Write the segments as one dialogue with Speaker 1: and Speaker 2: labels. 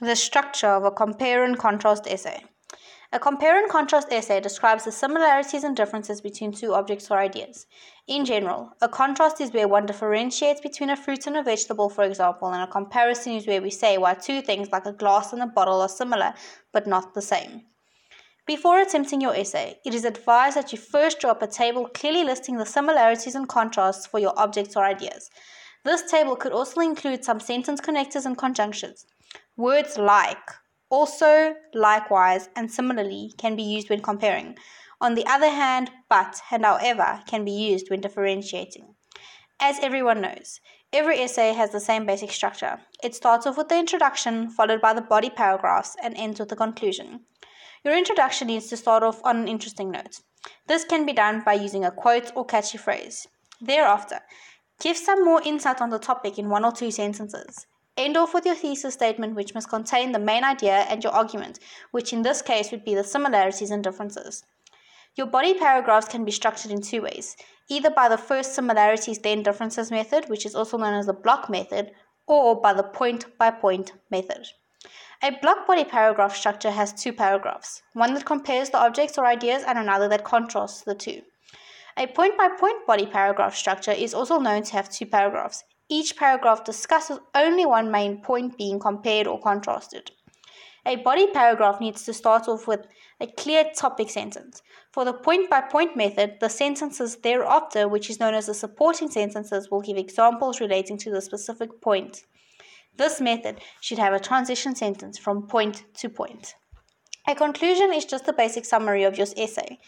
Speaker 1: The structure of a compare and contrast essay. A compare and contrast essay describes the similarities and differences between two objects or ideas. In general, a contrast is where one differentiates between a fruit and a vegetable, for example, and a comparison is where we say why two things like a glass and a bottle are similar but not the same. Before attempting your essay, it is advised that you first draw up a table clearly listing the similarities and contrasts for your objects or ideas. This table could also include some sentence connectors and conjunctions. Words like, also, likewise, and similarly can be used when comparing. On the other hand, but and however can be used when differentiating. As everyone knows, every essay has the same basic structure. It starts off with the introduction, followed by the body paragraphs, and ends with the conclusion. Your introduction needs to start off on an interesting note. This can be done by using a quote or catchy phrase. Thereafter, give some more insight on the topic in one or two sentences. End off with your thesis statement, which must contain the main idea and your argument, which in this case would be the similarities and differences. Your body paragraphs can be structured in two ways either by the first similarities then differences method, which is also known as the block method, or by the point by point method. A block body paragraph structure has two paragraphs one that compares the objects or ideas, and another that contrasts the two. A point by point body paragraph structure is also known to have two paragraphs, each paragraph discusses only one main point being compared or contrasted. A body paragraph needs to start off with a clear topic sentence. For the point by point method, the sentences thereafter, which is known as the supporting sentences, will give examples relating to the specific point. This method should have a transition sentence from point to point. A conclusion is just a basic summary of your essay.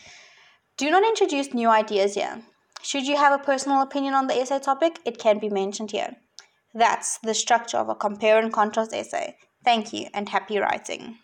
Speaker 1: Do not introduce new ideas here. Should you have a personal opinion on the essay topic, it can be mentioned here. That's the structure of a compare and contrast essay. Thank you and happy writing.